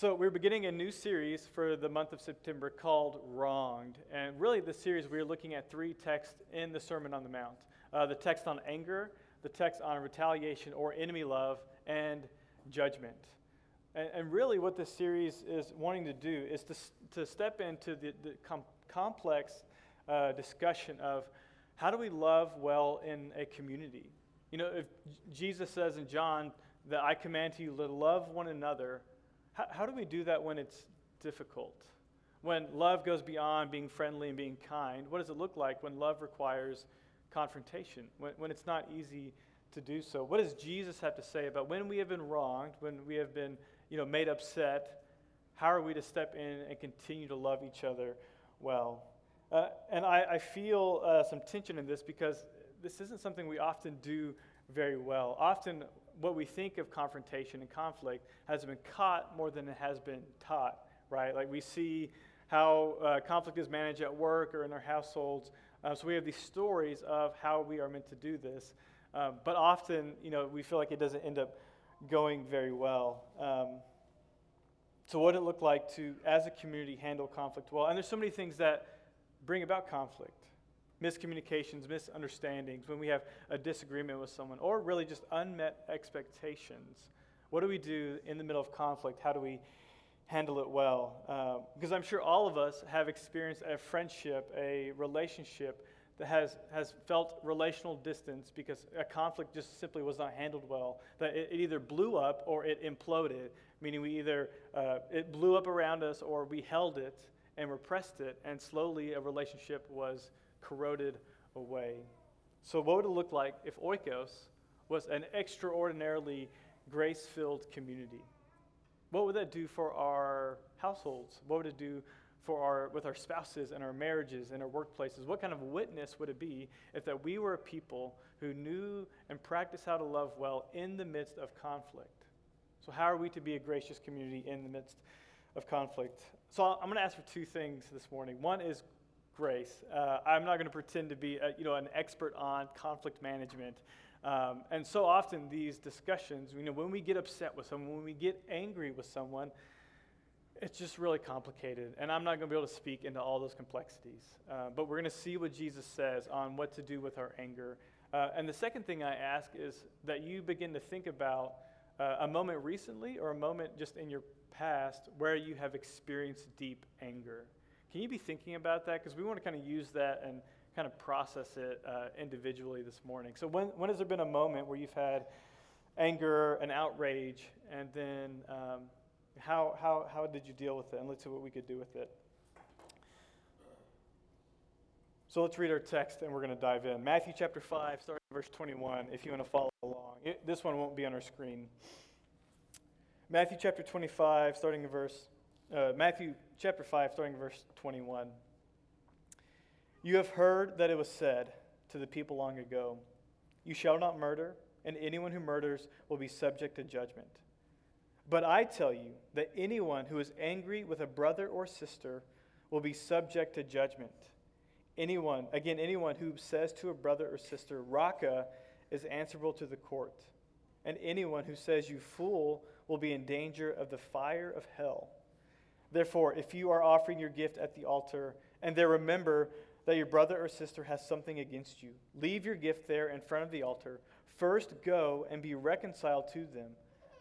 So, we're beginning a new series for the month of September called Wronged. And really, this series, we're looking at three texts in the Sermon on the Mount uh, the text on anger, the text on retaliation or enemy love, and judgment. And, and really, what this series is wanting to do is to, to step into the, the com- complex uh, discussion of how do we love well in a community? You know, if Jesus says in John that I command to you to love one another, how, how do we do that when it's difficult? When love goes beyond being friendly and being kind, what does it look like when love requires confrontation, when, when it's not easy to do so? What does Jesus have to say about when we have been wronged, when we have been you know, made upset? How are we to step in and continue to love each other well? Uh, and I, I feel uh, some tension in this because this isn't something we often do very well. Often, what we think of confrontation and conflict has been caught more than it has been taught, right? Like we see how uh, conflict is managed at work or in our households. Uh, so we have these stories of how we are meant to do this. Um, but often, you know, we feel like it doesn't end up going very well. Um, so, what it look like to, as a community, handle conflict well? And there's so many things that bring about conflict miscommunications, misunderstandings, when we have a disagreement with someone, or really just unmet expectations. What do we do in the middle of conflict? How do we handle it well? Uh, because I'm sure all of us have experienced a friendship, a relationship that has, has felt relational distance because a conflict just simply was not handled well. That it, it either blew up or it imploded, meaning we either uh, it blew up around us or we held it and repressed it, and slowly a relationship was corroded away. So, what would it look like if Oikos was an extraordinarily grace filled community? What would that do for our households? What would it do for our, with our spouses and our marriages and our workplaces? What kind of witness would it be if that we were a people who knew and practiced how to love well in the midst of conflict? So, how are we to be a gracious community in the midst of conflict? So, I'm going to ask for two things this morning. One is grace. Uh, I'm not going to pretend to be a, you know, an expert on conflict management. Um, and so often these discussions, you know, when we get upset with someone, when we get angry with someone, it's just really complicated. And I'm not going to be able to speak into all those complexities. Uh, but we're going to see what Jesus says on what to do with our anger. Uh, and the second thing I ask is that you begin to think about uh, a moment recently or a moment just in your past where you have experienced deep anger. Can you be thinking about that? Because we want to kind of use that and kind of process it uh, individually this morning. So, when, when has there been a moment where you've had anger and outrage, and then um, how, how, how did you deal with it? And let's see what we could do with it. So let's read our text and we're going to dive in. Matthew chapter 5, starting verse 21, if you want to follow along. It, this one won't be on our screen. Matthew chapter 25, starting in verse uh, Matthew chapter 5, starting verse 21. You have heard that it was said to the people long ago, You shall not murder, and anyone who murders will be subject to judgment. But I tell you that anyone who is angry with a brother or sister will be subject to judgment. Anyone, again, anyone who says to a brother or sister, Raca, is answerable to the court. And anyone who says, You fool, will be in danger of the fire of hell. Therefore, if you are offering your gift at the altar, and there remember that your brother or sister has something against you, leave your gift there in front of the altar. First go and be reconciled to them,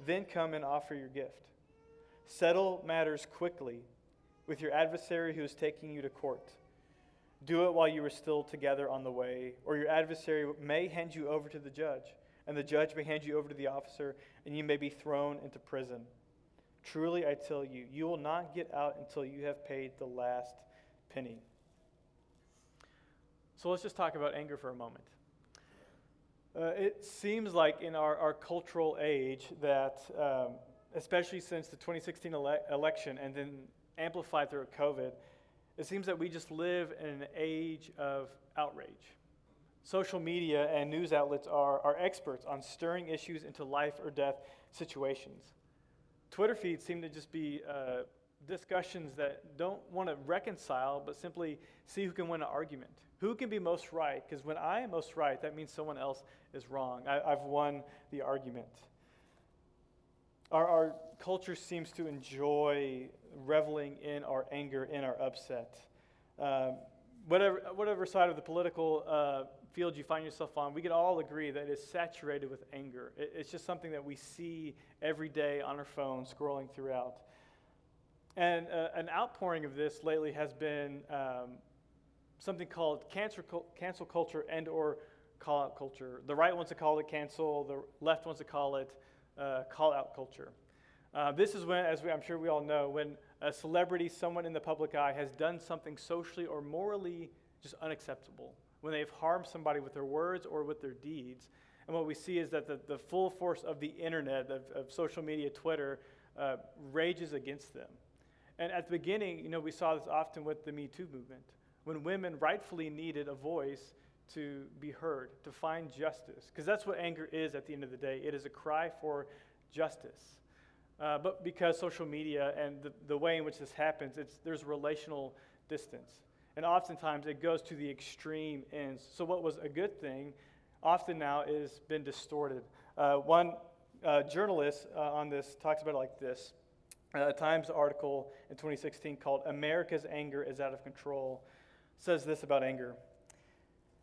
then come and offer your gift. Settle matters quickly with your adversary who is taking you to court. Do it while you are still together on the way, or your adversary may hand you over to the judge, and the judge may hand you over to the officer, and you may be thrown into prison. Truly, I tell you, you will not get out until you have paid the last penny. So let's just talk about anger for a moment. Uh, it seems like in our, our cultural age that, um, especially since the 2016 ele- election and then amplified through COVID, it seems that we just live in an age of outrage. Social media and news outlets are, are experts on stirring issues into life or death situations. Twitter feeds seem to just be uh, discussions that don't want to reconcile, but simply see who can win an argument. Who can be most right? Because when I am most right, that means someone else is wrong. I, I've won the argument. Our, our culture seems to enjoy reveling in our anger, in our upset. Uh, whatever, whatever side of the political uh, field you find yourself on, we can all agree that it's saturated with anger. It, it's just something that we see every day on our phone, scrolling throughout. And uh, an outpouring of this lately has been um, something called cancel, cancel culture and or call out culture. The right wants to call it cancel, the left wants to call it uh, call out culture. Uh, this is when, as we, I'm sure we all know, when a celebrity, someone in the public eye, has done something socially or morally just unacceptable, when they've harmed somebody with their words or with their deeds. And what we see is that the, the full force of the internet, of, of social media, Twitter, uh, rages against them. And at the beginning, you know, we saw this often with the Me Too movement, when women rightfully needed a voice to be heard, to find justice. Because that's what anger is at the end of the day it is a cry for justice. Uh, but because social media and the, the way in which this happens, it's, there's relational distance. And oftentimes it goes to the extreme ends. So, what was a good thing often now is been distorted. Uh, one uh, journalist uh, on this talks about it like this a Times article in 2016 called America's Anger is Out of Control says this about anger.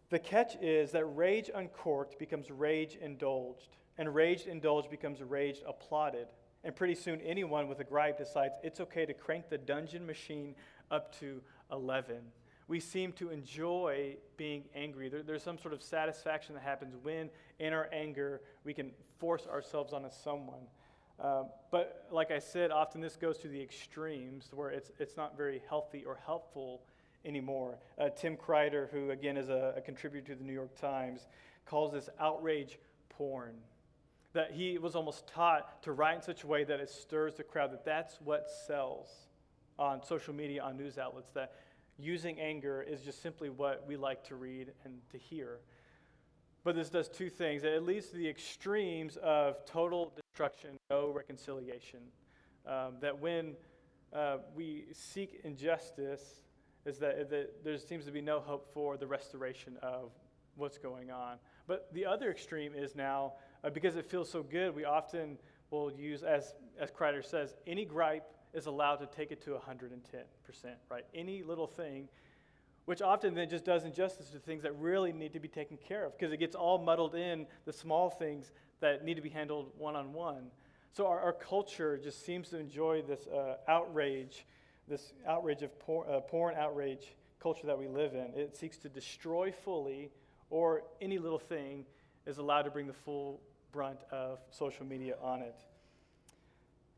The catch is that rage uncorked becomes rage indulged, and rage indulged becomes rage applauded. And pretty soon, anyone with a gripe decides it's okay to crank the dungeon machine up to 11. We seem to enjoy being angry. There, there's some sort of satisfaction that happens when, in our anger, we can force ourselves onto someone. Uh, but like I said, often this goes to the extremes where it's, it's not very healthy or helpful anymore. Uh, Tim Kreider, who again is a, a contributor to the New York Times, calls this outrage porn. That he was almost taught to write in such a way that it stirs the crowd, that that's what sells on social media, on news outlets, that using anger is just simply what we like to read and to hear. But this does two things. It leads to the extremes of total destruction, no reconciliation. Um, that when uh, we seek injustice, is that, that there seems to be no hope for the restoration of what's going on. But the other extreme is now, uh, because it feels so good, we often will use, as, as Kreider says, any gripe is allowed to take it to 110%, right? Any little thing, which often then just does injustice to things that really need to be taken care of because it gets all muddled in the small things that need to be handled one on one. So our, our culture just seems to enjoy this uh, outrage this outrage of porn, uh, porn outrage culture that we live in. It seeks to destroy fully, or any little thing is allowed to bring the full brunt of social media on it.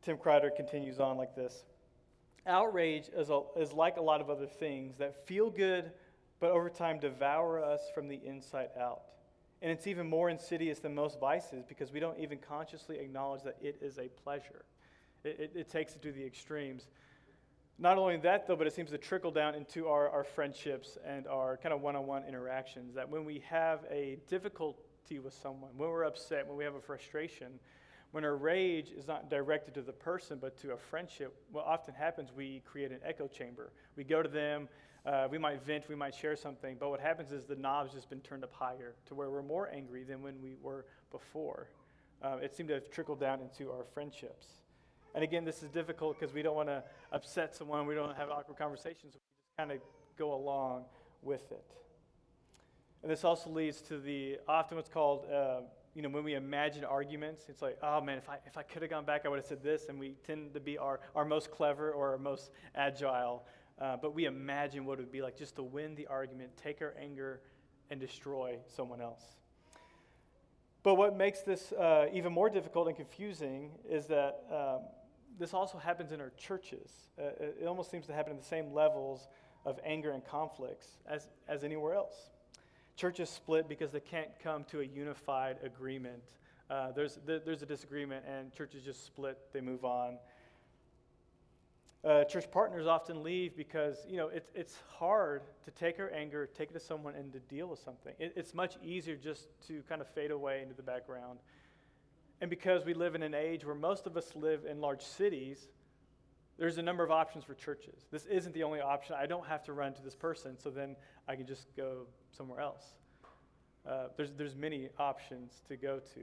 Tim Kreider continues on like this Outrage is, a, is like a lot of other things that feel good, but over time devour us from the inside out. And it's even more insidious than most vices because we don't even consciously acknowledge that it is a pleasure. It, it, it takes it to the extremes. Not only that, though, but it seems to trickle down into our, our friendships and our kind of one on one interactions. That when we have a difficulty with someone, when we're upset, when we have a frustration, when our rage is not directed to the person but to a friendship, what often happens, we create an echo chamber. We go to them, uh, we might vent, we might share something, but what happens is the knob's just been turned up higher to where we're more angry than when we were before. Uh, it seemed to have trickled down into our friendships. And again, this is difficult because we don't want to upset someone, we don't have awkward conversations, we just kind of go along with it. And this also leads to the often what's called, uh, you know, when we imagine arguments, it's like, oh man, if I, if I could have gone back, I would have said this. And we tend to be our, our most clever or our most agile. Uh, but we imagine what it would be like just to win the argument, take our anger, and destroy someone else. But what makes this uh, even more difficult and confusing is that um, this also happens in our churches. Uh, it almost seems to happen at the same levels of anger and conflicts as, as anywhere else. Churches split because they can't come to a unified agreement. Uh, there's, there's a disagreement, and churches just split, they move on. Uh, church partners often leave because you know it's, it's hard to take our anger, take it to someone, and to deal with something. It, it's much easier just to kind of fade away into the background and because we live in an age where most of us live in large cities, there's a number of options for churches. This isn't the only option. I don't have to run to this person, so then I can just go somewhere else. Uh, there's, there's many options to go to.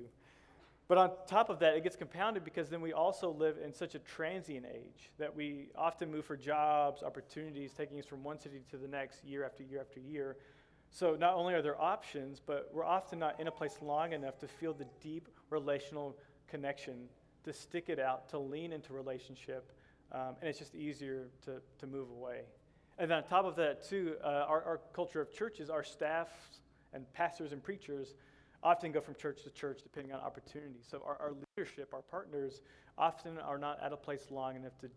But on top of that, it gets compounded because then we also live in such a transient age that we often move for jobs, opportunities, taking us from one city to the next year after year after year. So not only are there options, but we're often not in a place long enough to feel the deep relational connection, to stick it out, to lean into relationship, um, and it's just easier to, to move away. And then on top of that, too, uh, our, our culture of churches, our staffs and pastors and preachers often go from church to church depending on opportunity. So our, our leadership, our partners, often are not at a place long enough to,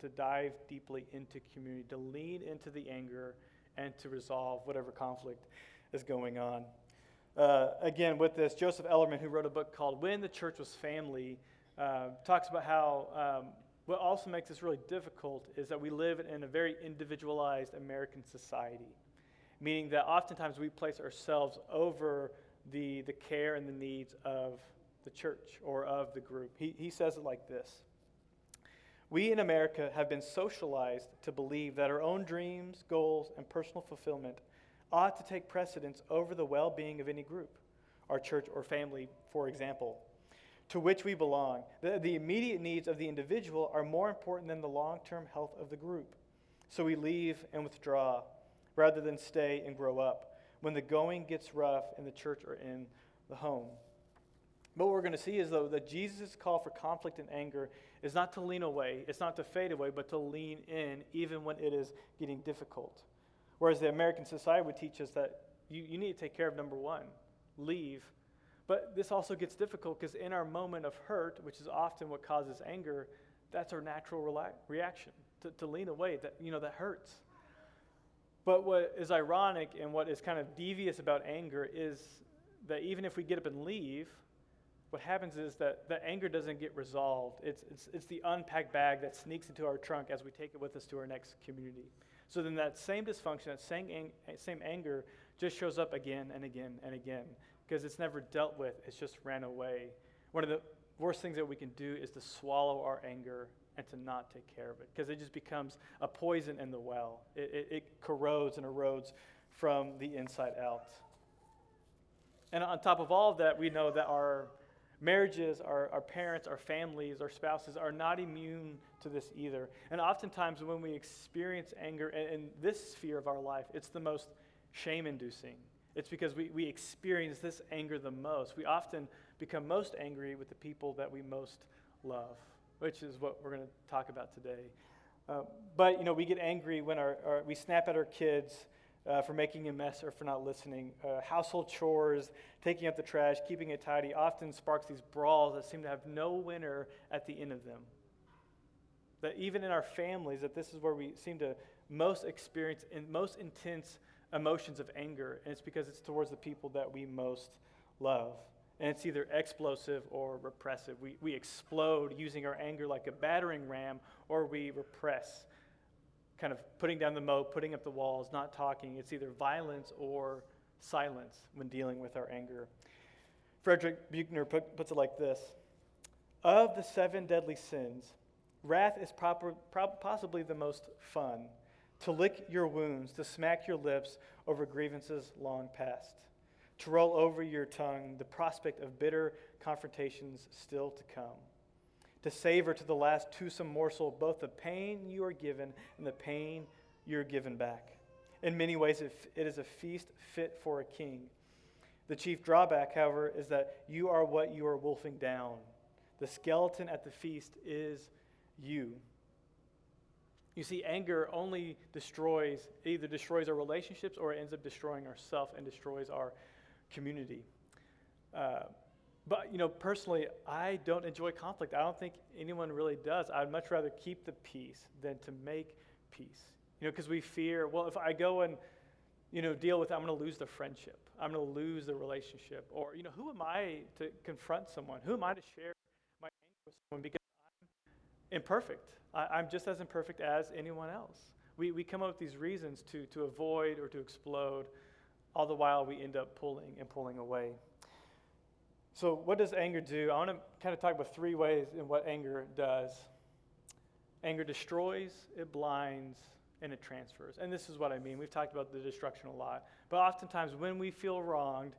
to dive deeply into community, to lean into the anger and to resolve whatever conflict is going on. Uh, again, with this, Joseph Hellerman, who wrote a book called When the Church Was Family, uh, talks about how um, what also makes this really difficult is that we live in a very individualized American society, meaning that oftentimes we place ourselves over the, the care and the needs of the church or of the group. He, he says it like this We in America have been socialized to believe that our own dreams, goals, and personal fulfillment ought to take precedence over the well being of any group, our church or family, for example, to which we belong. The, the immediate needs of the individual are more important than the long term health of the group. So we leave and withdraw rather than stay and grow up when the going gets rough in the church or in the home. But what we're going to see is, though, that Jesus' call for conflict and anger is not to lean away, it's not to fade away, but to lean in even when it is getting difficult. Whereas the American society would teach us that you, you need to take care of number one, leave. But this also gets difficult because in our moment of hurt, which is often what causes anger, that's our natural reaction to, to lean away. That, you know, that hurts. But what is ironic and what is kind of devious about anger is that even if we get up and leave, what happens is that the anger doesn't get resolved. It's, it's, it's the unpacked bag that sneaks into our trunk as we take it with us to our next community. So then that same dysfunction, that same, ang- same anger just shows up again and again and again because it's never dealt with, it's just ran away. One of the worst things that we can do is to swallow our anger and to not take care of it because it just becomes a poison in the well. It, it, it, corrodes and erodes from the inside out. And on top of all of that, we know that our marriages, our, our parents, our families, our spouses are not immune to this either. And oftentimes, when we experience anger in, in this sphere of our life, it's the most shame inducing. It's because we, we experience this anger the most. We often become most angry with the people that we most love which is what we're going to talk about today. Uh, but, you know, we get angry when our, our we snap at our kids uh, for making a mess or for not listening. Uh, household chores, taking out the trash, keeping it tidy often sparks these brawls that seem to have no winner at the end of them. That even in our families, that this is where we seem to most experience in most intense emotions of anger, and it's because it's towards the people that we most love and it's either explosive or repressive. We, we explode using our anger like a battering ram, or we repress, kind of putting down the moat, putting up the walls, not talking. It's either violence or silence when dealing with our anger. Frederick Buechner put, puts it like this Of the seven deadly sins, wrath is proper, possibly the most fun. To lick your wounds, to smack your lips over grievances long past to roll over your tongue the prospect of bitter confrontations still to come, to savor to the last toothsome morsel both the pain you are given and the pain you're given back. In many ways, it is a feast fit for a king. The chief drawback, however, is that you are what you are wolfing down. The skeleton at the feast is you. You see, anger only destroys, either destroys our relationships or it ends up destroying ourself and destroys our community. Uh, but, you know, personally, I don't enjoy conflict. I don't think anyone really does. I'd much rather keep the peace than to make peace. You know, because we fear, well, if I go and, you know, deal with it, I'm going to lose the friendship. I'm going to lose the relationship. Or, you know, who am I to confront someone? Who am I to share my anger with someone? Because imperfect. I, am just as imperfect as anyone else. We, we come up with these reasons to, to avoid or to explode all the while we end up pulling and pulling away. So, what does anger do? I want to kind of talk about three ways in what anger does. Anger destroys, it blinds, and it transfers. And this is what I mean. We've talked about the destruction a lot. But oftentimes, when we feel wronged,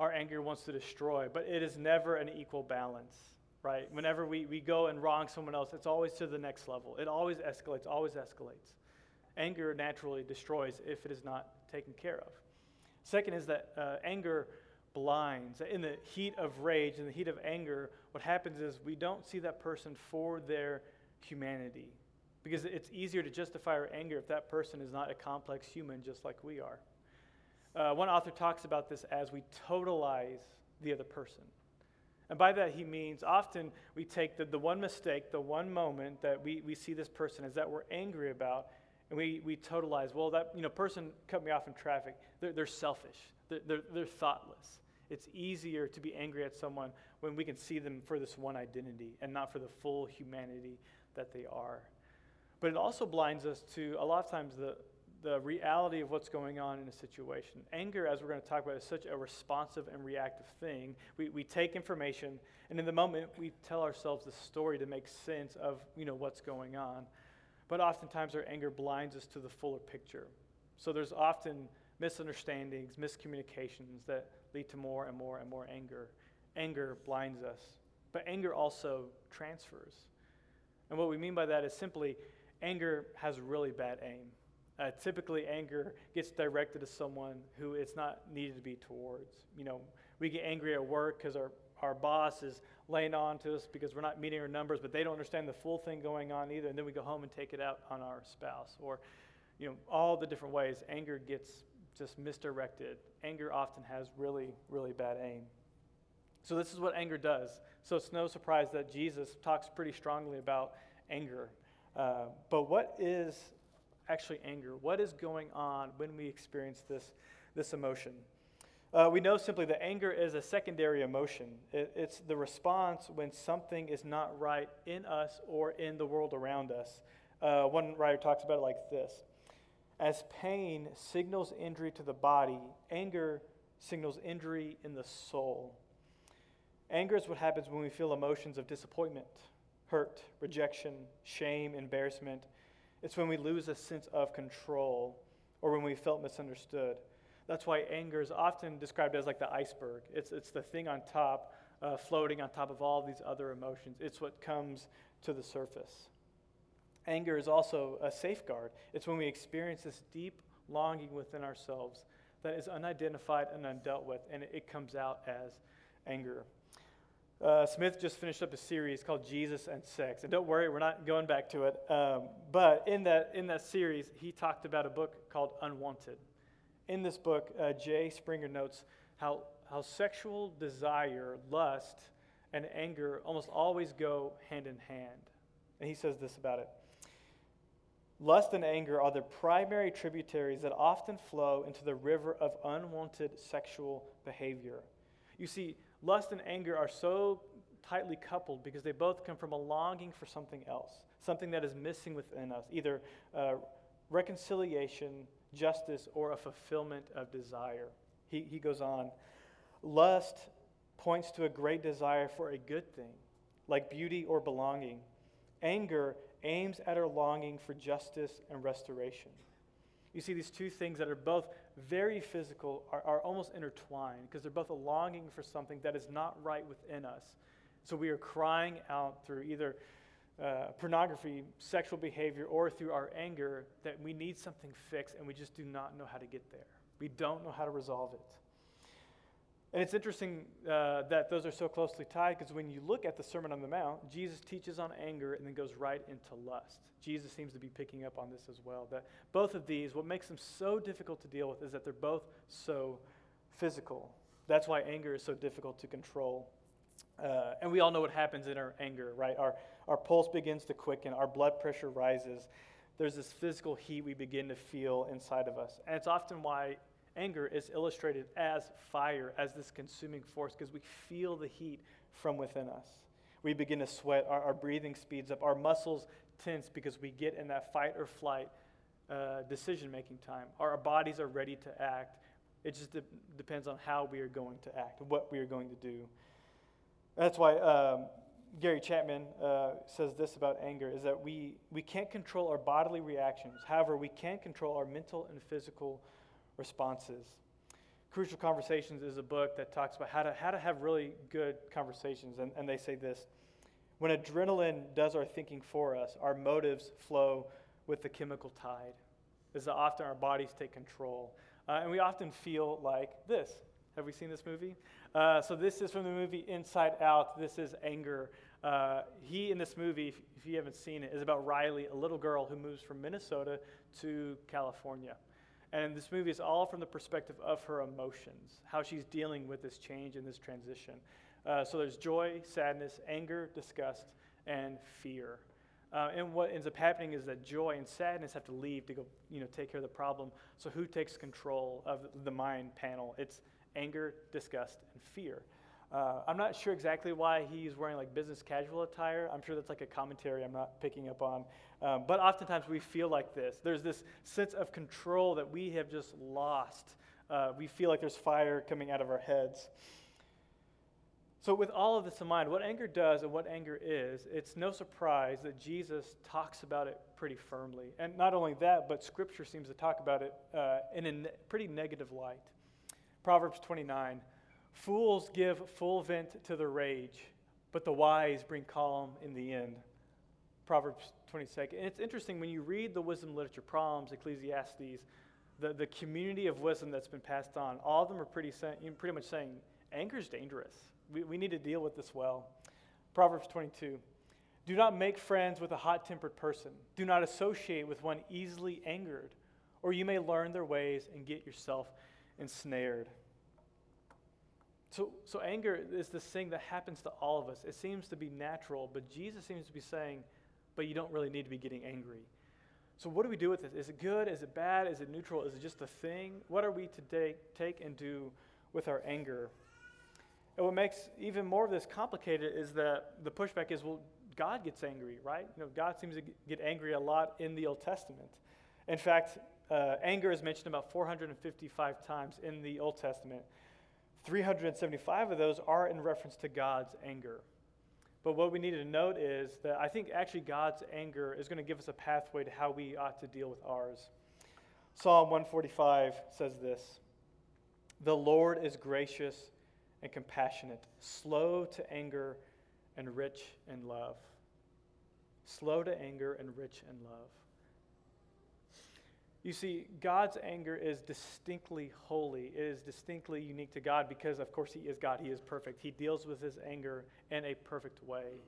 our anger wants to destroy, but it is never an equal balance, right? Whenever we, we go and wrong someone else, it's always to the next level. It always escalates, always escalates. Anger naturally destroys if it is not taken care of. Second is that uh, anger blinds. In the heat of rage, in the heat of anger, what happens is we don't see that person for their humanity. Because it's easier to justify our anger if that person is not a complex human just like we are. Uh, one author talks about this as we totalize the other person. And by that, he means often we take the, the one mistake, the one moment that we, we see this person as that we're angry about, and we, we totalize, well, that you know, person cut me off in traffic. They're, they're selfish, they're, they're, they're thoughtless. It's easier to be angry at someone when we can see them for this one identity and not for the full humanity that they are. But it also blinds us to a lot of times the, the reality of what's going on in a situation. Anger, as we're going to talk about, is such a responsive and reactive thing. We, we take information, and in the moment, we tell ourselves the story to make sense of you know, what's going on. But oftentimes, our anger blinds us to the fuller picture. So there's often misunderstandings, miscommunications that lead to more and more and more anger. Anger blinds us. But anger also transfers. And what we mean by that is simply anger has really bad aim. Uh, typically, anger gets directed to someone who it's not needed to be towards. You know, we get angry at work because our, our boss is laying on to us because we're not meeting our numbers, but they don't understand the full thing going on either. And then we go home and take it out on our spouse. Or, you know, all the different ways anger gets just misdirected. Anger often has really, really bad aim. So, this is what anger does. So, it's no surprise that Jesus talks pretty strongly about anger. Uh, but what is actually anger? What is going on when we experience this, this emotion? Uh, we know simply that anger is a secondary emotion. It, it's the response when something is not right in us or in the world around us. Uh, one writer talks about it like this As pain signals injury to the body, anger signals injury in the soul. Anger is what happens when we feel emotions of disappointment, hurt, rejection, shame, embarrassment. It's when we lose a sense of control or when we felt misunderstood. That's why anger is often described as like the iceberg. It's, it's the thing on top, uh, floating on top of all of these other emotions. It's what comes to the surface. Anger is also a safeguard. It's when we experience this deep longing within ourselves that is unidentified and undealt with, and it, it comes out as anger. Uh, Smith just finished up a series called Jesus and Sex. And don't worry, we're not going back to it. Um, but in that, in that series, he talked about a book called Unwanted. In this book, uh, Jay Stringer notes how, how sexual desire, lust, and anger almost always go hand in hand. And he says this about it Lust and anger are the primary tributaries that often flow into the river of unwanted sexual behavior. You see, lust and anger are so tightly coupled because they both come from a longing for something else, something that is missing within us, either uh, reconciliation, justice, or a fulfillment of desire. He, he goes on Lust points to a great desire for a good thing, like beauty or belonging. Anger aims at our longing for justice and restoration. You see, these two things that are both very physical are, are almost intertwined because they're both a longing for something that is not right within us. So we are crying out through either uh, pornography, sexual behavior, or through our anger that we need something fixed and we just do not know how to get there. We don't know how to resolve it. And it's interesting uh, that those are so closely tied because when you look at the Sermon on the Mount, Jesus teaches on anger and then goes right into lust. Jesus seems to be picking up on this as well. That both of these, what makes them so difficult to deal with is that they're both so physical. That's why anger is so difficult to control. Uh, and we all know what happens in our anger, right? Our, our pulse begins to quicken, our blood pressure rises. There's this physical heat we begin to feel inside of us. And it's often why anger is illustrated as fire, as this consuming force, because we feel the heat from within us. We begin to sweat, our, our breathing speeds up, our muscles tense because we get in that fight or flight uh, decision making time. Our, our, bodies are ready to act. It just de- depends on how we are going to act, what we are going to do. That's why um, Gary Chapman uh, says this about anger is that we, we can't control our bodily reactions. However, we can control our mental and physical responses. Crucial Conversations is a book that talks about how to, how to have really good conversations. And, and they say this When adrenaline does our thinking for us, our motives flow with the chemical tide. Is that often our bodies take control. Uh, and we often feel like this. Have we seen this movie? Uh, so, this is from the movie Inside Out. This is anger. Uh, he, in this movie, if, if you haven't seen it, is about Riley, a little girl who moves from Minnesota to California. And this movie is all from the perspective of her emotions, how she's dealing with this change and this transition. Uh, so there's joy, sadness, anger, disgust, and fear. Uh, and what ends up happening is that joy and sadness have to leave to go, you know, take care of the problem. So who takes control of the mind panel? It's anger, disgust, and fear. Uh, I'm not sure exactly why he's wearing like business casual attire. I'm sure that's like a commentary I'm not picking up on. Um, but oftentimes we feel like this. There's this sense of control that we have just lost. Uh, we feel like there's fire coming out of our heads. So, with all of this in mind, what anger does and what anger is, it's no surprise that Jesus talks about it pretty firmly. And not only that, but Scripture seems to talk about it uh, in a ne- pretty negative light. Proverbs 29 Fools give full vent to their rage, but the wise bring calm in the end. Proverbs 22. And it's interesting when you read the wisdom literature, Proverbs, Ecclesiastes, the, the community of wisdom that's been passed on, all of them are pretty, pretty much saying anger is dangerous. We, we need to deal with this well. Proverbs 22. Do not make friends with a hot tempered person. Do not associate with one easily angered, or you may learn their ways and get yourself ensnared. So, so anger is this thing that happens to all of us. It seems to be natural, but Jesus seems to be saying, but you don't really need to be getting angry. So, what do we do with this? Is it good? Is it bad? Is it neutral? Is it just a thing? What are we to take, take and do with our anger? And what makes even more of this complicated is that the pushback is, well, God gets angry, right? You know, God seems to get angry a lot in the Old Testament. In fact, uh, anger is mentioned about 455 times in the Old Testament. 375 of those are in reference to God's anger. But what we need to note is that I think actually God's anger is going to give us a pathway to how we ought to deal with ours. Psalm 145 says this The Lord is gracious and compassionate, slow to anger and rich in love. Slow to anger and rich in love. You see, God's anger is distinctly holy. It is distinctly unique to God because, of course, He is God. He is perfect. He deals with His anger in a perfect way.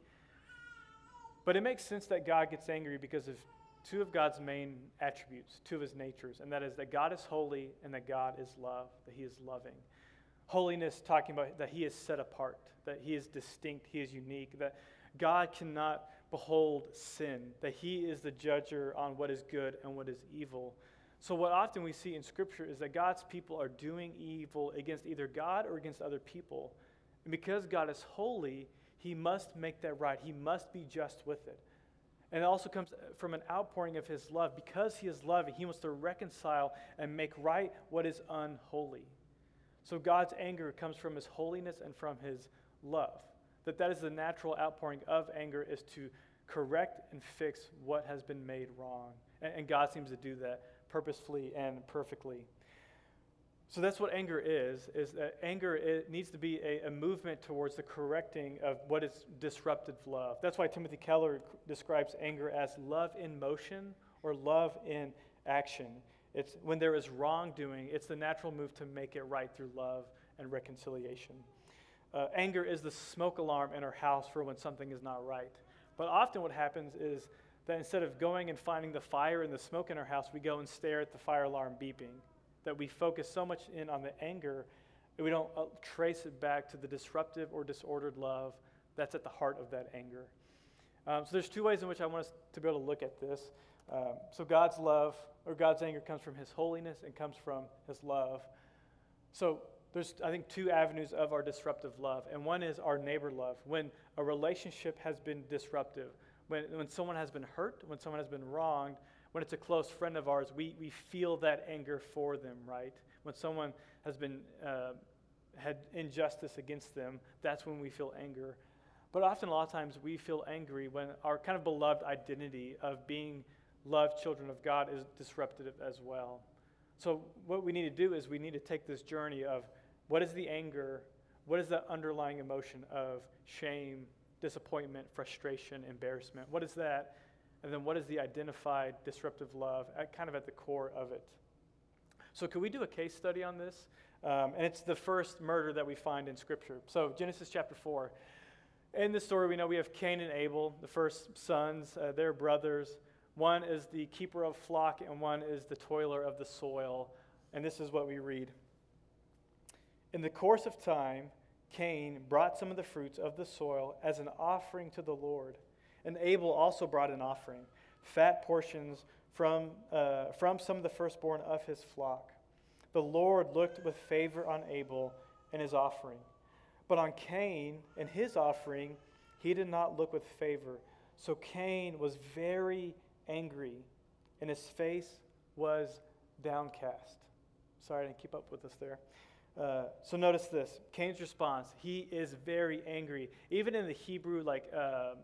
But it makes sense that God gets angry because of two of God's main attributes, two of His natures, and that is that God is holy and that God is love, that He is loving. Holiness, talking about that He is set apart, that He is distinct, He is unique, that God cannot behold sin, that he is the judger on what is good and what is evil. So, what often we see in Scripture is that God's people are doing evil against either God or against other people. And because God is holy, he must make that right. He must be just with it. And it also comes from an outpouring of his love. Because he is loving, he wants to reconcile and make right what is unholy. So God's anger comes from his holiness and from his love that that is the natural outpouring of anger is to correct and fix what has been made wrong. And, and God seems to do that purposefully and perfectly. So that's what anger is, is that anger it needs to be a, a, movement towards the correcting of what is disruptive love. That's why Timothy Keller describes anger as love in motion or love in action. It's when there is wrongdoing, it's the natural move to make it right through love and reconciliation. Uh, anger is the smoke alarm in our house for when something is not right. But often what happens is that instead of going and finding the fire and the smoke in our house, we go and stare at the fire alarm beeping. That we focus so much in on the anger that we don't uh, trace it back to the disruptive or disordered love that's at the heart of that anger. Um, so there's two ways in which I want us to be able to look at this. Um, so God's love or God's anger comes from His holiness and comes from His love. So there's, I think, two avenues of our disruptive love. And one is our neighbor love. When a relationship has been disruptive, when, when someone has been hurt, when someone has been wronged, when it's a close friend of ours, we, we feel that anger for them, right? When someone has been, uh, had injustice against them, that's when we feel anger. But often, a lot of times, we feel angry when our kind of beloved identity of being loved children of God is disrupted as well. So, what we need to do is we need to take this journey of what is the anger, what is the underlying emotion of shame, disappointment, frustration, embarrassment? What is that? And then what is the identified disruptive love at kind of at the core of it? So, could we do a case study on this? Um, and it's the first murder that we find in Scripture. So, Genesis chapter 4. In this story, we know we have Cain and Abel, the first sons. Uh, they're brothers. One is the keeper of flock, and one is the toiler of the soil. And this is what we read. In the course of time, Cain brought some of the fruits of the soil as an offering to the Lord. And Abel also brought an offering, fat portions from, uh, from some of the firstborn of his flock. The Lord looked with favor on Abel and his offering. But on Cain and his offering, he did not look with favor. So Cain was very angry, and his face was downcast. Sorry, I didn't keep up with us there. Uh, so notice this Cain's response. He is very angry. Even in the Hebrew, like uh,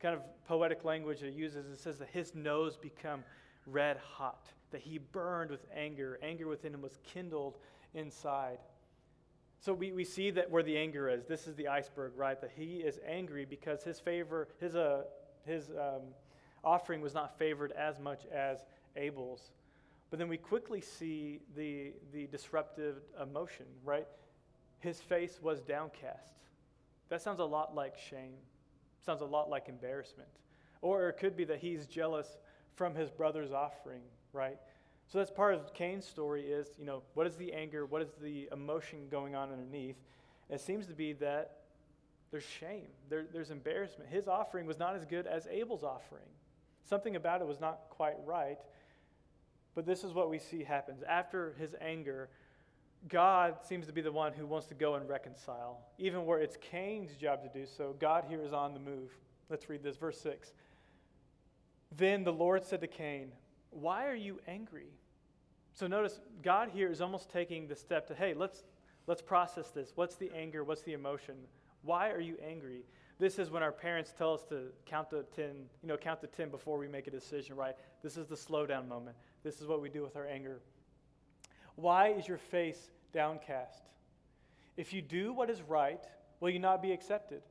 kind of poetic language it uses, it says that his nose become red hot, that he burned with anger. Anger within him was kindled inside. So we, we see that where the anger is. This is the iceberg, right? That he is angry because his favor, his, uh, his um, offering was not favored as much as Abel's. But then we quickly see the, the disruptive emotion, right? His face was downcast. That sounds a lot like shame. Sounds a lot like embarrassment. Or it could be that he's jealous from his brother's offering, right? So that's part of Cain's story is, you know, what is the anger? What is the emotion going on underneath? it seems to be that there's shame, there, there's embarrassment. His offering was not as good as Abel's offering. Something about it was not quite right. But this is what we see happens. After his anger, God seems to be the one who wants to go and reconcile. Even where it's Cain's job to do so, God here is on the move. Let's read this, verse 6. Then the Lord said to Cain, Why are you angry? So notice, God here is almost taking the step to, hey, let's, let's process this. What's the anger? What's the emotion? Why are you angry? This is when our parents tell us to count to 10, you know, count to 10 before we make a decision, right? This is the slowdown moment. This is what we do with our anger. Why is your face downcast? If you do what is right, will you not be accepted?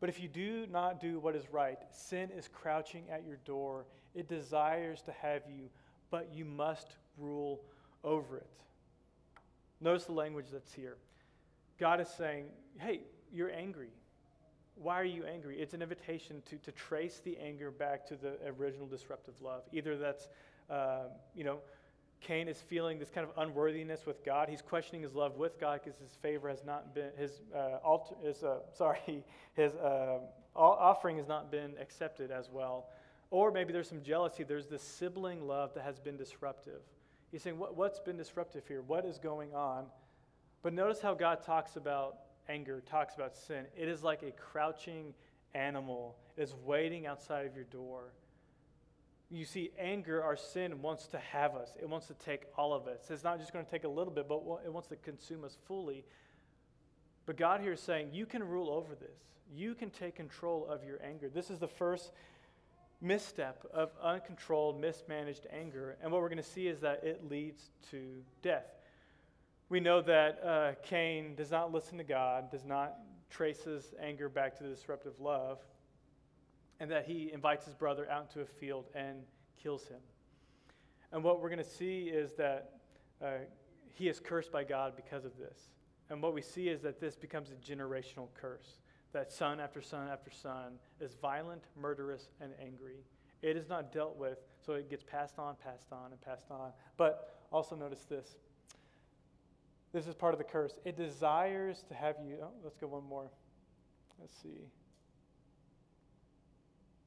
But if you do not do what is right, sin is crouching at your door. It desires to have you, but you must rule over it. Notice the language that's here. God is saying, hey, you're angry. Why are you angry? It's an invitation to, to trace the anger back to the original disruptive love. Either that's, uh, you know, Cain is feeling this kind of unworthiness with God. He's questioning his love with God because his favor has not been, his, uh, altar, his uh, sorry, his uh, offering has not been accepted as well. Or maybe there's some jealousy. There's this sibling love that has been disruptive. He's saying, what, What's been disruptive here? What is going on? But notice how God talks about anger, talks about sin. It is like a crouching animal, it is waiting outside of your door. You see, anger, our sin, wants to have us. It wants to take all of us. It's not just going to take a little bit, but it wants to consume us fully. But God here is saying, you can rule over this. You can take control of your anger. This is the first misstep of uncontrolled, mismanaged anger. And what we're going to see is that it leads to death. We know that uh, Cain does not listen to God, does not trace his anger back to the disruptive love and that he invites his brother out into a field and kills him. And what we're going to see is that uh, he is cursed by God because of this. And what we see is that this becomes a generational curse. That son after son after son is violent, murderous, and angry. It is not dealt with, so it gets passed on, passed on, and passed on. But also notice this. This is part of the curse. It desires to have you. Oh, let's go one more. Let's see.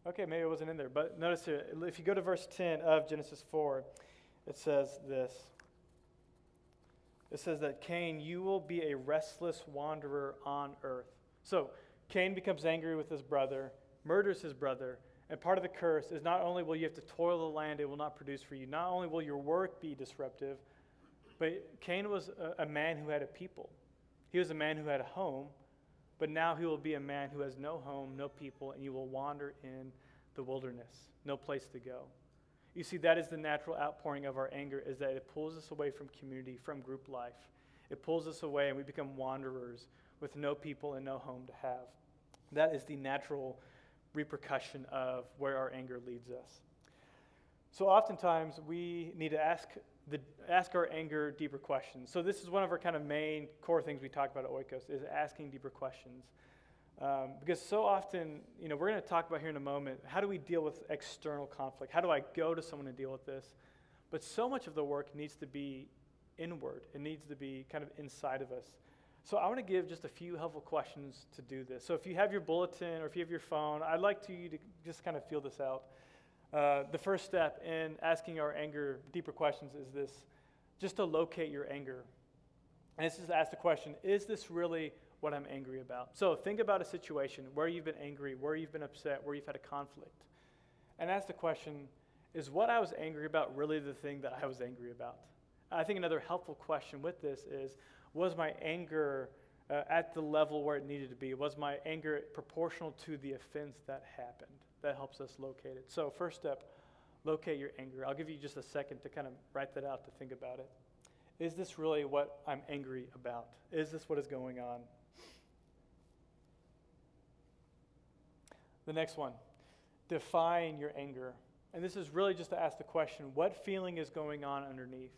Okay, maybe it wasn't in there, but notice here, if you go to verse 10 of Genesis 4, it says this. It says that Cain, you will be a restless wanderer on earth. So, Cain becomes angry with his brother, murders his brother, and part of the curse is not only will you have to toil the land, it will not produce for you. Not only will your work be disruptive, but Cain was a, a man who had a people. He was a man who had a home, but now he will be a man who has no home, no people, and you will wander in the wilderness, no place to go. You see, that is the natural outpouring of our anger, is that it pulls us away from community, from group life. It pulls us away, and we become wanderers with no people and no home to have. That is the natural repercussion of where our anger leads us. So oftentimes we need to ask the, ask our anger deeper questions. So this is one of our kind of main core things we talk about at Oikos is asking deeper questions. Um, because so often, you know, we're going to talk about here in a moment, how do we deal with external conflict? How do I go to someone and deal with this? But so much of the work needs to be inward. It needs to be kind of inside of us. So I want to give just a few helpful questions to do this. So if you have your bulletin or if you have your phone, I'd like to you to just kind of feel this out. Uh, the first step in asking our anger deeper questions is this just to locate your anger. And this is to ask the question is this really what I'm angry about? So think about a situation where you've been angry, where you've been upset, where you've had a conflict. And ask the question is what I was angry about really the thing that I was angry about? I think another helpful question with this is was my anger uh, at the level where it needed to be? Was my anger proportional to the offense that happened? That helps us locate it. So, first step, locate your anger. I'll give you just a second to kind of write that out to think about it. Is this really what I'm angry about? Is this what is going on? The next one, define your anger. And this is really just to ask the question what feeling is going on underneath?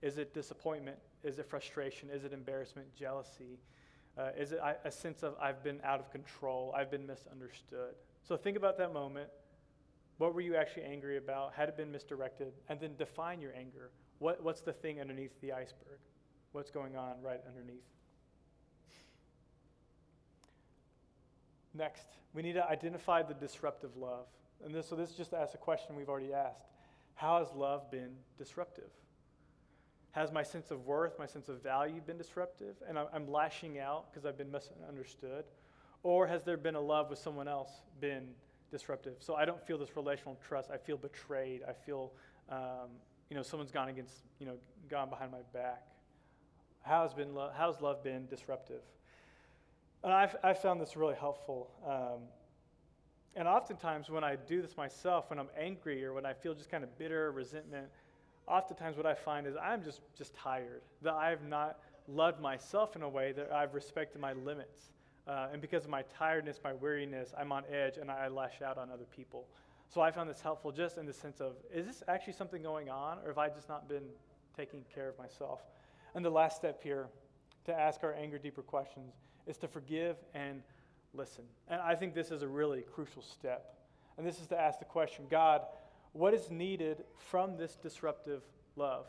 Is it disappointment? Is it frustration? Is it embarrassment, jealousy? Uh, is it a sense of I've been out of control? I've been misunderstood? So think about that moment. What were you actually angry about? Had it been misdirected? And then define your anger. What, what's the thing underneath the iceberg? What's going on right underneath? Next, we need to identify the disruptive love. And this, so this just asks ask a question we've already asked. How has love been disruptive? Has my sense of worth, my sense of value been disruptive? And I'm lashing out because I've been misunderstood? Or has there been a love with someone else been disruptive? So I don't feel this relational trust. I feel betrayed. I feel, um, you know, someone's gone against, you know, gone behind my back. How's, been how's love been disruptive? And I've, I've found this really helpful. Um, and oftentimes, when I do this myself, when I'm angry or when I feel just kind of bitter, resentment, oftentimes what I find is I'm just, just tired, that I have not loved myself in a way that I've respected my limits. Uh, and because of my tiredness, my weariness, I'm on edge and I lash out on other people. So I found this helpful just in the sense of is this actually something going on or have I just not been taking care of myself? And the last step here to ask our anger deeper questions is to forgive and listen. And I think this is a really crucial step. And this is to ask the question God, what is needed from this disruptive love?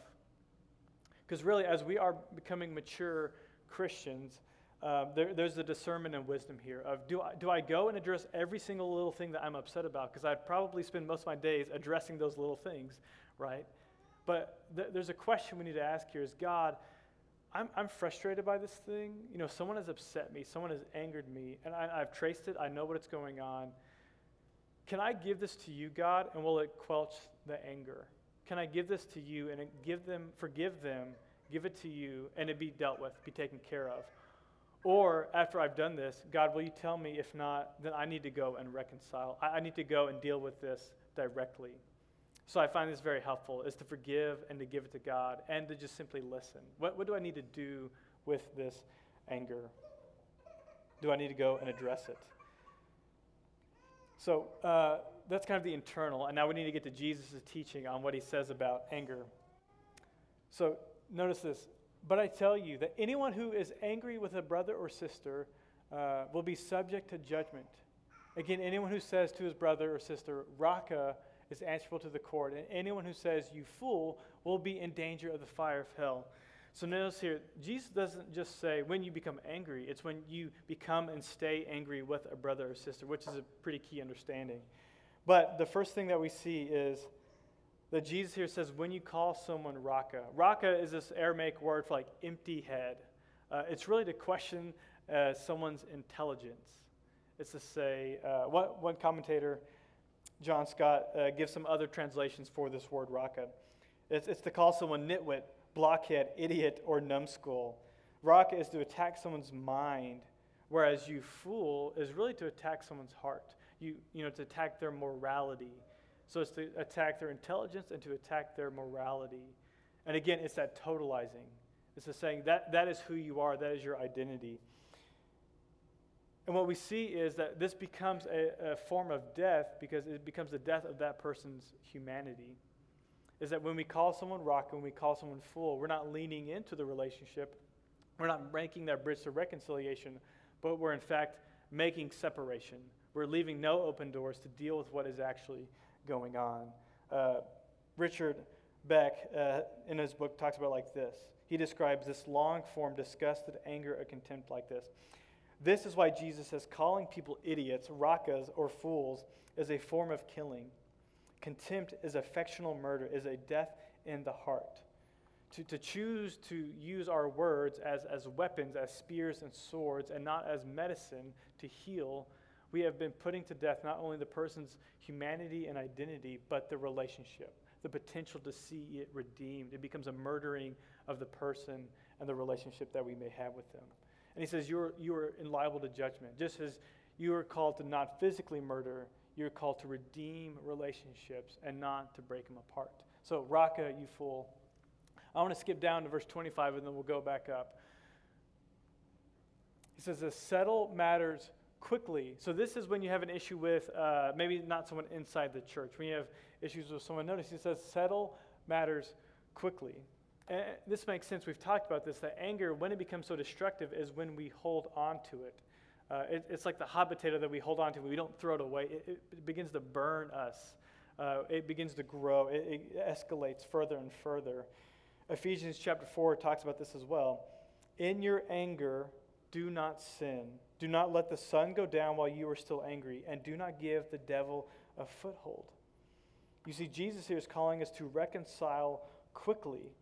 Because really, as we are becoming mature Christians, uh, there, there's the discernment and wisdom here of do I, do I go and address every single little thing that I'm upset about? Because I'd probably spend most of my days addressing those little things, right? But th- there's a question we need to ask here is God, I'm, I'm frustrated by this thing. You know, someone has upset me, someone has angered me, and I, I've traced it, I know what's going on. Can I give this to you, God, and will it quelch the anger? Can I give this to you and give them, forgive them, give it to you, and it be dealt with, be taken care of? Or after I've done this, God, will you tell me? If not, then I need to go and reconcile. I, I need to go and deal with this directly. So I find this very helpful is to forgive and to give it to God and to just simply listen. What, what do I need to do with this anger? Do I need to go and address it? So uh, that's kind of the internal. And now we need to get to Jesus' teaching on what he says about anger. So notice this. But I tell you that anyone who is angry with a brother or sister uh, will be subject to judgment. Again, anyone who says to his brother or sister, Raca, is answerable to the court. And anyone who says, You fool, will be in danger of the fire of hell. So notice here, Jesus doesn't just say when you become angry, it's when you become and stay angry with a brother or sister, which is a pretty key understanding. But the first thing that we see is that Jesus here says when you call someone Raca. Raca is this Aramaic word for like empty head. Uh, it's really to question uh, someone's intelligence. It's to say, uh, what, one commentator John Stott, uh, gives some other translations for this word raca. It's, it's to call someone nitwit, blockhead, idiot, or numbskull. Raca is to attack someone's mind, whereas you fool is really to attack someone's heart. You, you know, to attack their morality. So it's to attack their intelligence and to attack their morality. And again, it's that totalizing. It's the saying that that is who you are, that is your identity. And what we see is that this becomes a, a, form of death because it becomes the death of that person's humanity. Is that when we call someone Raca, when we call someone fool, we're not leaning into the relationship, we're not making that bridge to reconciliation, but we're in fact making separation. We're leaving no open doors to deal with what is actually going on. Uh, Richard Beck, uh, in his book, talks about like this. He describes this long form disgusted anger or contempt like this. This is why Jesus says calling people idiots, rakas, or fools is a form of killing. Contempt is affectional murder, is a death in the heart. To, to choose to use our words as, as weapons, as spears and swords, and not as medicine to heal, we have been putting to death not only the person's humanity and identity, but the relationship, the potential to see it redeemed. It becomes a murdering of the person and the relationship that we may have with them. And he says, You're, you're liable to judgment. Just as you are called to not physically murder, you're called to redeem relationships and not to break them apart. So, Raca, you fool. I want to skip down to verse 25 and then we'll go back up. He says, to settle matters quickly. So, this is when you have an issue with uh, maybe not someone inside the church. When you have issues with someone, notice he says, settle matters quickly. And this makes sense. We've talked about this that anger, when it becomes so destructive, is when we hold on to it. Uh, it it's like the hot potato that we hold on to, we don't throw it away. It, it begins to burn us, uh, it begins to grow, it, it escalates further and further. Ephesians chapter 4 talks about this as well. In your anger, do not sin. Do not let the sun go down while you are still angry, and do not give the devil a foothold. You see, Jesus here is calling us to reconcile quickly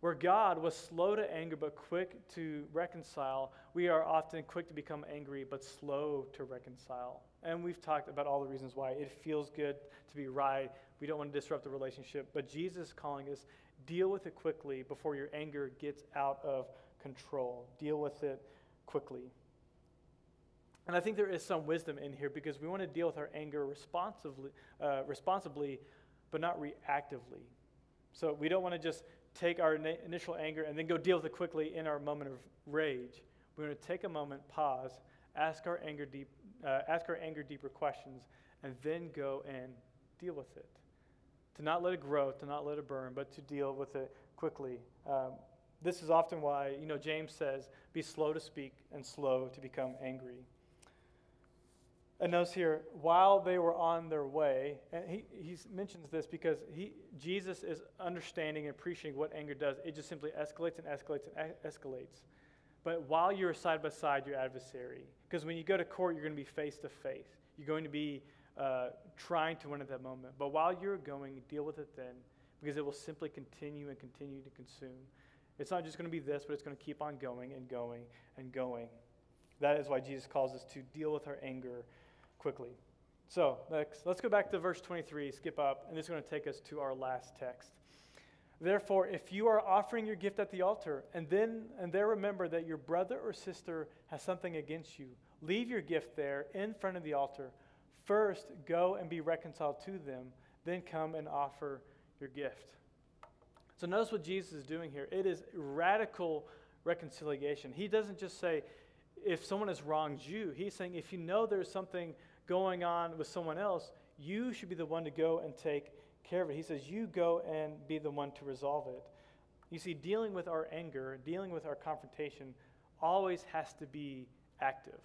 where God was slow to anger but quick to reconcile, we are often quick to become angry but slow to reconcile. And we've talked about all the reasons why. It feels good to be right. We don't want to disrupt the relationship. But Jesus is calling us deal with it quickly before your anger gets out of control. Deal with it quickly. And I think there is some wisdom in here because we want to deal with our anger responsibly, uh, responsibly but not reactively. So we don't want to just take our initial anger and then go deal with it quickly in our moment of rage. We want to take a moment, pause, ask our anger deep, uh, ask our anger deeper questions, and then go and deal with it. To not let it grow, to not let it burn, but to deal with it quickly. Um, this is often why, you know, James says, be slow to speak and slow to become angry. And notice here, while they were on their way, and he, he mentions this because he, Jesus is understanding and appreciating what anger does. It just simply escalates and escalates and escalates. But while you're side by side your adversary, because when you go to court, you're going to be face to face. You're going to be uh, trying to win at that moment. But while you're going, deal with it then, because it will simply continue and continue to consume. It's not just going to be this, but it's going to keep on going and going and going. That is why Jesus calls us to deal with our anger quickly. So, next, let's go back to verse 23, skip up, and this is going to take us to our last text. Therefore, if you are offering your gift at the altar, and then and there remember that your brother or sister has something against you, leave your gift there in front of the altar. First, go and be reconciled to them, then come and offer your gift. So notice what Jesus is doing here. It is radical reconciliation. He doesn't just say, if someone has wronged you, he's saying, if you know there's something going on with someone else, you should be the one to go and take care of it. He says, You go and be the one to resolve it. You see, dealing with our anger, dealing with our confrontation, always has to be active.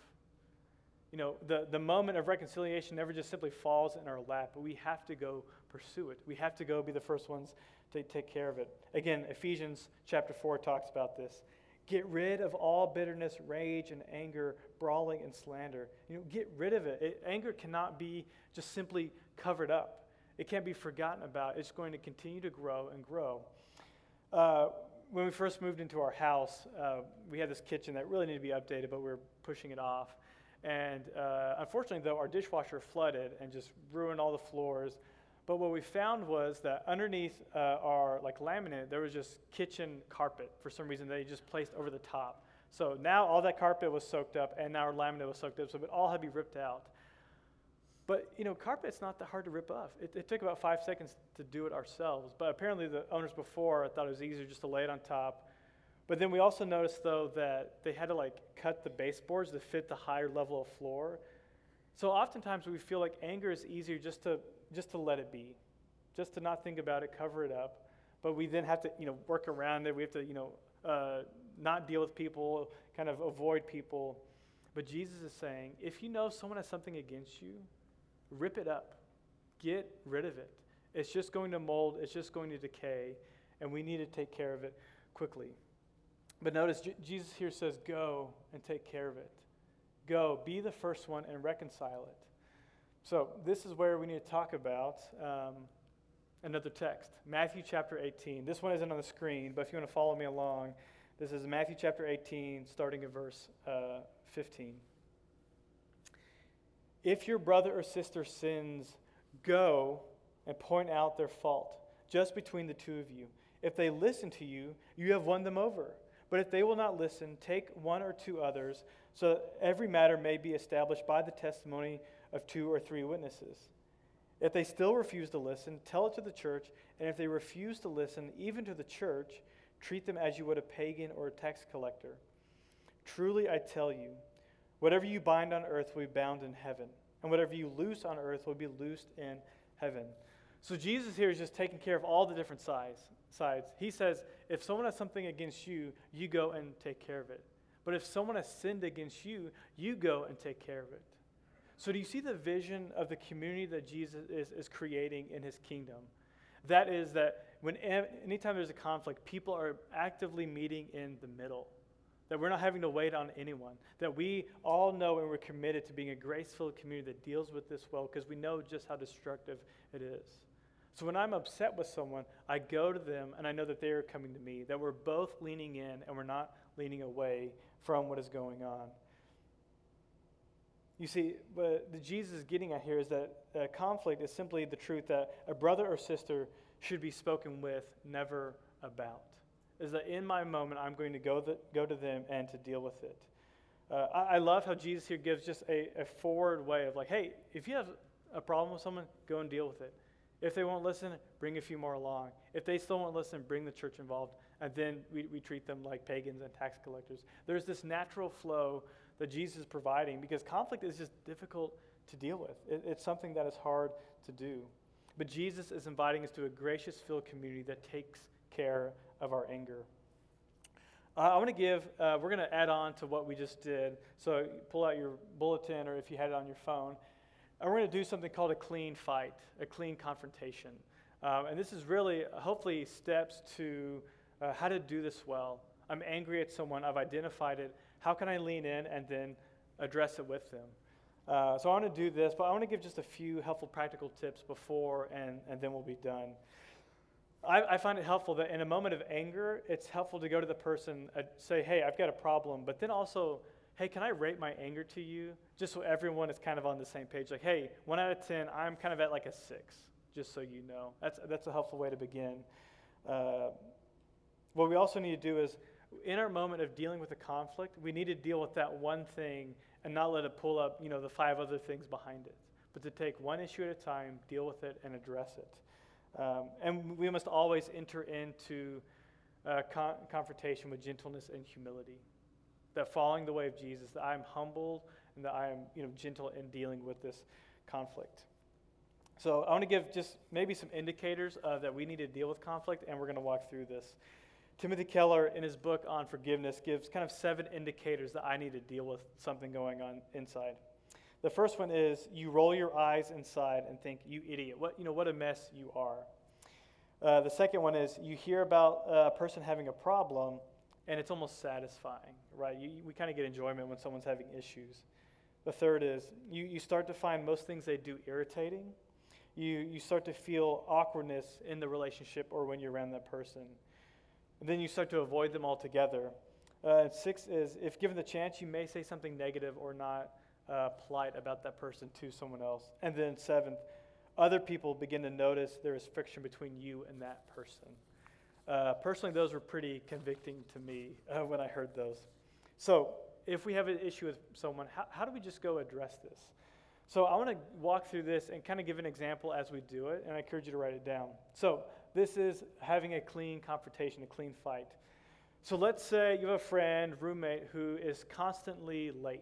You know, the, the moment of reconciliation never just simply falls in our lap, but we have to go pursue it. We have to go be the first ones to take care of it. Again, Ephesians chapter 4 talks about this. Get rid of all bitterness, rage, and anger, brawling, and slander. You know, get rid of it. it. Anger cannot be just simply covered up. It can't be forgotten about. It's going to continue to grow and grow. Uh, when we first moved into our house, uh, we had this kitchen that really needed to be updated, but we were pushing it off. And uh, unfortunately, though, our dishwasher flooded and just ruined all the floors. But what we found was that underneath uh, our like laminate, there was just kitchen carpet for some reason they just placed over the top. So now all that carpet was soaked up, and now our laminate was soaked up, so it all had to be ripped out. But, you know, carpet's not that hard to rip off. It, it, took about five seconds to do it ourselves. But apparently, the owners before thought it was easier just to lay it on top. But then we also noticed, though, that they had to like cut the baseboards to fit the higher level of floor. So oftentimes we feel like anger is easier just to just to let it be, just to not think about it, cover it up. But we then have to, you know, work around it. We have to, you know, uh, not deal with people, kind of avoid people. But Jesus is saying, if you know someone has something against you, rip it up, get rid of it. It's just going to mold, it's just going to decay, and we need to take care of it quickly. But notice, J- Jesus here says, Go and take care of it. Go, be the first one and reconcile it. So, this is where we need to talk about um, another text Matthew chapter 18. This one isn't on the screen, but if you want to follow me along, this is Matthew chapter 18, starting at verse uh, 15. If your brother or sister sins, go and point out their fault, just between the two of you. If they listen to you, you have won them over. But if they will not listen, take one or two others, so that every matter may be established by the testimony of two or three witnesses. If they still refuse to listen, tell it to the church, and if they refuse to listen, even to the church, treat them as you would a pagan or a tax collector. Truly, I tell you, whatever you bind on earth will be bound in heaven, and whatever you loose on earth will be loosed in heaven. So Jesus here is just taking care of all the different sides. sides. He says, if someone has something against you, you go and take care of it. But if someone has sinned against you, you go and take care of it. So, do you see the vision of the community that Jesus is, is creating in his kingdom? That is, that when anytime there's a conflict, people are actively meeting in the middle. That we're not having to wait on anyone. That we all know and we're committed to being a graceful community that deals with this well because we know just how destructive it is. So when I'm upset with someone, I go to them and I know that they are coming to me, that we're both leaning in and we're not leaning away from what is going on. You see, what the Jesus is getting at here is that conflict is simply the truth that a brother or sister should be spoken with, never about. Is that in my moment, I'm going to go, the, go to them and to deal with it. Uh, I, I, love how Jesus here gives just a, a forward way of like, hey, if you have a problem with someone, go and deal with it. If they won't listen, bring a few more along. If they still won't listen, bring the church involved. And then we, we treat them like pagans and tax collectors. There's this natural flow that Jesus is providing because conflict is just difficult to deal with. It, it's something that is hard to do. But Jesus is inviting us to a gracious filled community that takes care of our anger. Uh, I want to give, uh, we're going to add on to what we just did. So pull out your bulletin or if you had it on your phone. And we're going to do something called a clean fight, a clean confrontation. Um, and this is really, hopefully, steps to uh, how to do this well. I'm angry at someone, I've identified it. How can I lean in and then address it with them? Uh, so I want to do this, but I want to give just a few helpful practical tips before, and, and then we'll be done. I, I find it helpful that in a moment of anger, it's helpful to go to the person, uh, say, hey, I've got a problem, but then also hey, can I rate my anger to you? Just so everyone is kind of on the same page. Like, hey, one out of 10, I'm kind of at like a six, just so you know. That's, that's a helpful way to begin. Uh, what we also need to do is, in our moment of dealing with a conflict, we need to deal with that one thing and not let it pull up, you know, the five other things behind it. But to take one issue at a time, deal with it, and address it. Um, and we must always enter into uh, con- confrontation with gentleness and humility that following the way of Jesus, that I am humble and that I am you know, gentle in dealing with this conflict. So I want to give just maybe some indicators uh, that we need to deal with conflict, and we're going to walk through this. Timothy Keller, in his book on forgiveness, gives kind of seven indicators that I need to deal with something going on inside. The first one is you roll your eyes inside and think, "You idiot! What you know? What a mess you are." Uh, the second one is you hear about a person having a problem and it's almost satisfying, right? You, we kind of get enjoyment when someone's having issues. The third is you, you start to find most things they do irritating. You, you start to feel awkwardness in the relationship or when you're around that person. And then you start to avoid them altogether. Uh, six is if given the chance, you may say something negative or not uh, polite about that person to someone else. And then seventh, other people begin to notice there is friction between you and that person. Uh, personally, those were pretty convicting to me uh, when I heard those. So, if we have an issue with someone, how, how do we just go address this? So I want to walk through this and kind of give an example as we do it, and I encourage you to write it down. So this is having a clean confrontation, a clean fight. So let's say you have a friend, roommate, who is constantly late.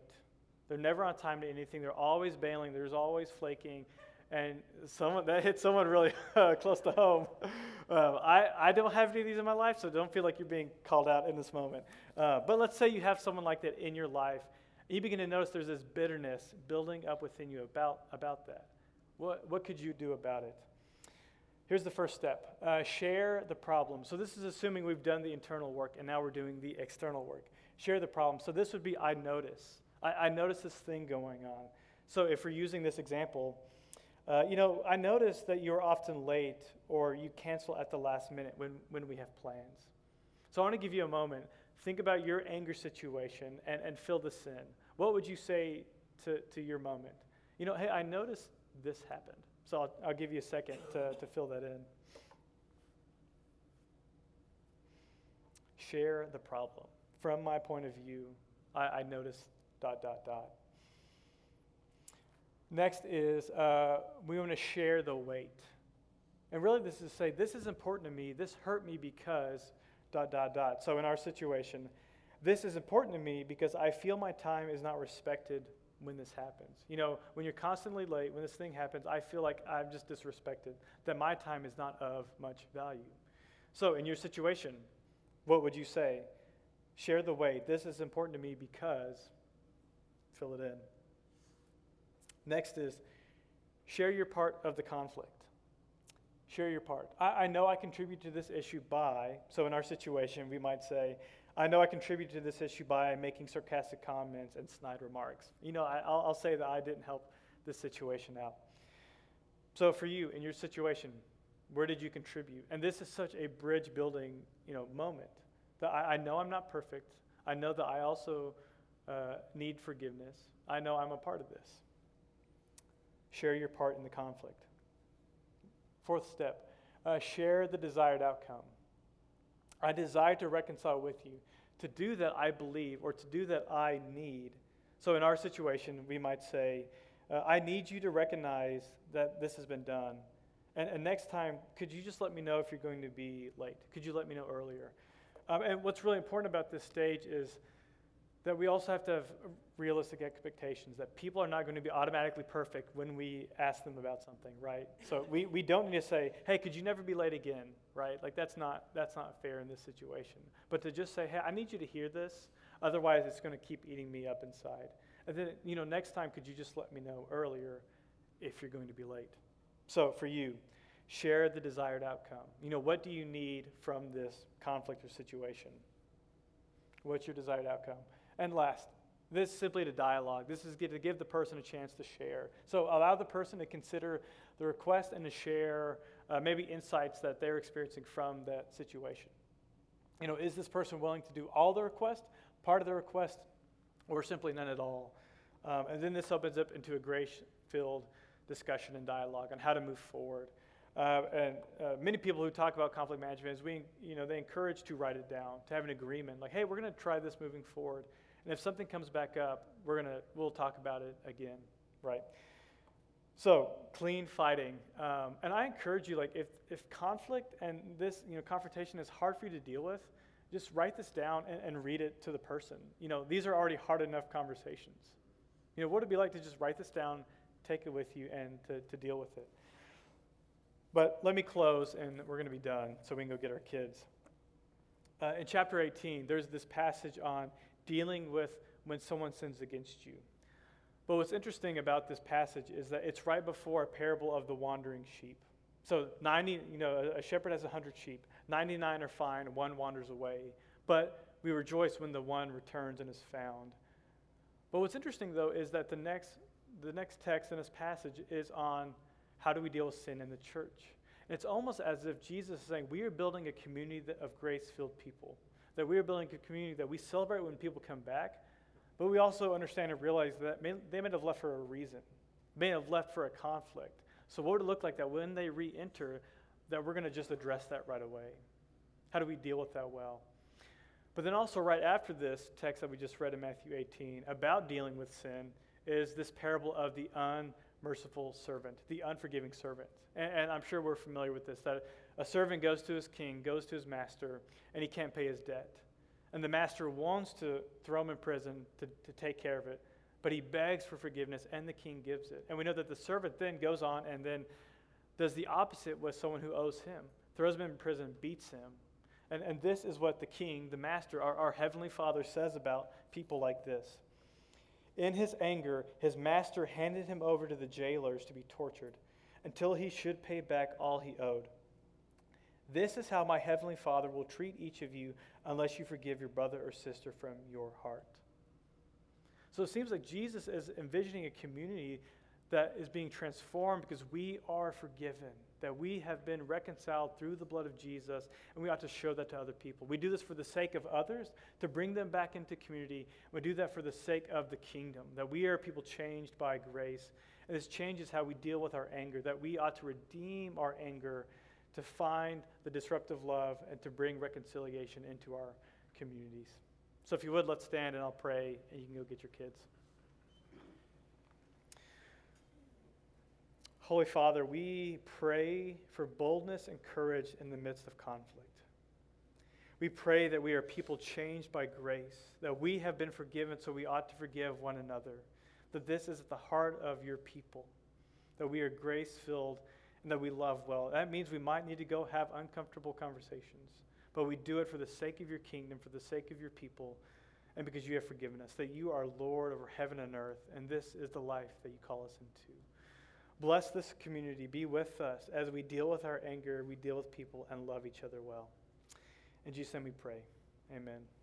They're never on time to anything. They're always bailing. There's always flaking. And someone that hit someone really close to home. Um, I, I don't have any of these in my life, so don't feel like you're being called out in this moment. Uh, but let's say you have someone like that in your life. You begin to notice there's this bitterness building up within you about, about that. What, what could you do about it? Here's the first step uh, share the problem. So, this is assuming we've done the internal work and now we're doing the external work. Share the problem. So, this would be I notice. I, I notice this thing going on. So, if we're using this example, uh, you know, I notice that you're often late or you cancel at the last minute when, when we have plans. So, I want to give you a moment. Think about your anger situation and, and fill this in. What would you say to, to your moment? You know, hey, I noticed this happened. So I'll, I'll give you a second to, to fill that in. Share the problem. From my point of view, I, I noticed dot, dot, dot. Next is uh, we want to share the weight. And really, this is to say, this is important to me. This hurt me because dot, dot, dot. So in our situation, this is important to me because I feel my time is not respected when this happens. You know, when you're constantly late, when this thing happens, I feel like I'm just disrespected, that my time is not of much value. So, in your situation, what would you say? Share the weight. This is important to me because, fill it in. Next is share your part of the conflict. Share your part. I, I know I contribute to this issue by, so in our situation, we might say, I know I contributed to this issue by making sarcastic comments and snide remarks. You know, I, will say that I didn't help this situation out. So for you, in your situation, where did you contribute? And this is such a bridge building, you know, moment. That I, I know I'm not perfect. I know that I also uh, need forgiveness. I know I'm a part of this. Share your part in the conflict. Fourth step, uh, share the desired outcome. I desire to reconcile with you. To do that, I believe, or to do that, I need. So, in our situation, we might say, uh, I need you to recognize that this has been done. And, and, next time, could you just let me know if you're going to be late? Could you let me know earlier? Um, and what's really important about this stage is that we also have to have realistic expectations that people are not going to be automatically perfect when we ask them about something, right? So we, we don't need to say, hey, could you never be late again, right? Like that's not, that's not fair in this situation. But to just say, hey, I need you to hear this, otherwise it's going to keep eating me up inside. And then, you know, next time, could you just let me know earlier if you're going to be late? So for you, share the desired outcome. You know, what do you need from this conflict or situation? What's your desired outcome? And last, this is simply to dialogue. This is to give the person a chance to share. So allow the person to consider the request and to share uh, maybe insights that they're experiencing from that situation. You know, is this person willing to do all the request, part of the request, or simply none at all? Um, and then this opens up into a grace-filled discussion and dialogue on how to move forward. Uh, and uh, many people who talk about conflict management is we, you know, they encourage to write it down, to have an agreement, like, hey, we're going to try this moving forward. And if something comes back up, we're gonna we'll talk about it again, right? So clean fighting, um, and I encourage you, like if if conflict and this you know confrontation is hard for you to deal with, just write this down and, and read it to the person. You know these are already hard enough conversations. You know what would it be like to just write this down, take it with you, and to, to deal with it. But let me close, and we're going to be done, so we can go get our kids. Uh, in chapter 18, there's this passage on dealing with when someone sins against you. But what's interesting about this passage is that it's right before a parable of the wandering sheep. So 90, you know, a shepherd has 100 sheep. 99 are fine, one wanders away. But we rejoice when the one returns and is found. But what's interesting though is that the next the next text in this passage is on how do we deal with sin in the church. And it's almost as if Jesus is saying we are building a community of grace-filled people that we are building a community that we celebrate when people come back, but we also understand and realize that may, they may have left for a reason, may have left for a conflict. So, what would it look like that when they re enter, that we're going to just address that right away? How do we deal with that well? But then, also, right after this text that we just read in Matthew 18 about dealing with sin is this parable of the unmerciful servant, the unforgiving servant. And, and, I'm sure we're familiar with this that a servant goes to his king, goes to his master, and he can't pay his debt. And the master wants to throw him in prison to, to take care of it, but he begs for forgiveness, and the king gives it. And we know that the servant then goes on and then does the opposite with someone who owes him, throws him in prison, beats him. And, and this is what the king, the master, our, our heavenly father says about people like this. In his anger, his master handed him over to the jailers to be tortured until he should pay back all he owed. This is how my heavenly Father will treat each of you unless you forgive your brother or sister from your heart. So it seems like Jesus is envisioning a community that is being transformed because we are forgiven, that we have been reconciled through the blood of Jesus, and we ought to show that to other people. We do this for the sake of others, to bring them back into community. We do that for the sake of the kingdom, that we are people changed by grace. And this changes how we deal with our anger, that we ought to redeem our anger to find the disruptive love and to bring reconciliation into our communities. So, if you would, let's stand and I'll pray, and you can go get your kids. Holy Father, we pray for boldness and courage in the midst of conflict. We pray that we are people changed by grace, that we have been forgiven, so we ought to forgive one another, that this is at the heart of your people, that we are grace filled, and that we love well. That means we might need to go have uncomfortable conversations, but we do it for the sake of your kingdom, for the sake of your people, and because you have forgiven us, that you are Lord over heaven and earth, and this is the life that you call us into. Bless this community. Be with us as we deal with our anger, we deal with people, and love each other well. In Jesus' name we pray. Amen.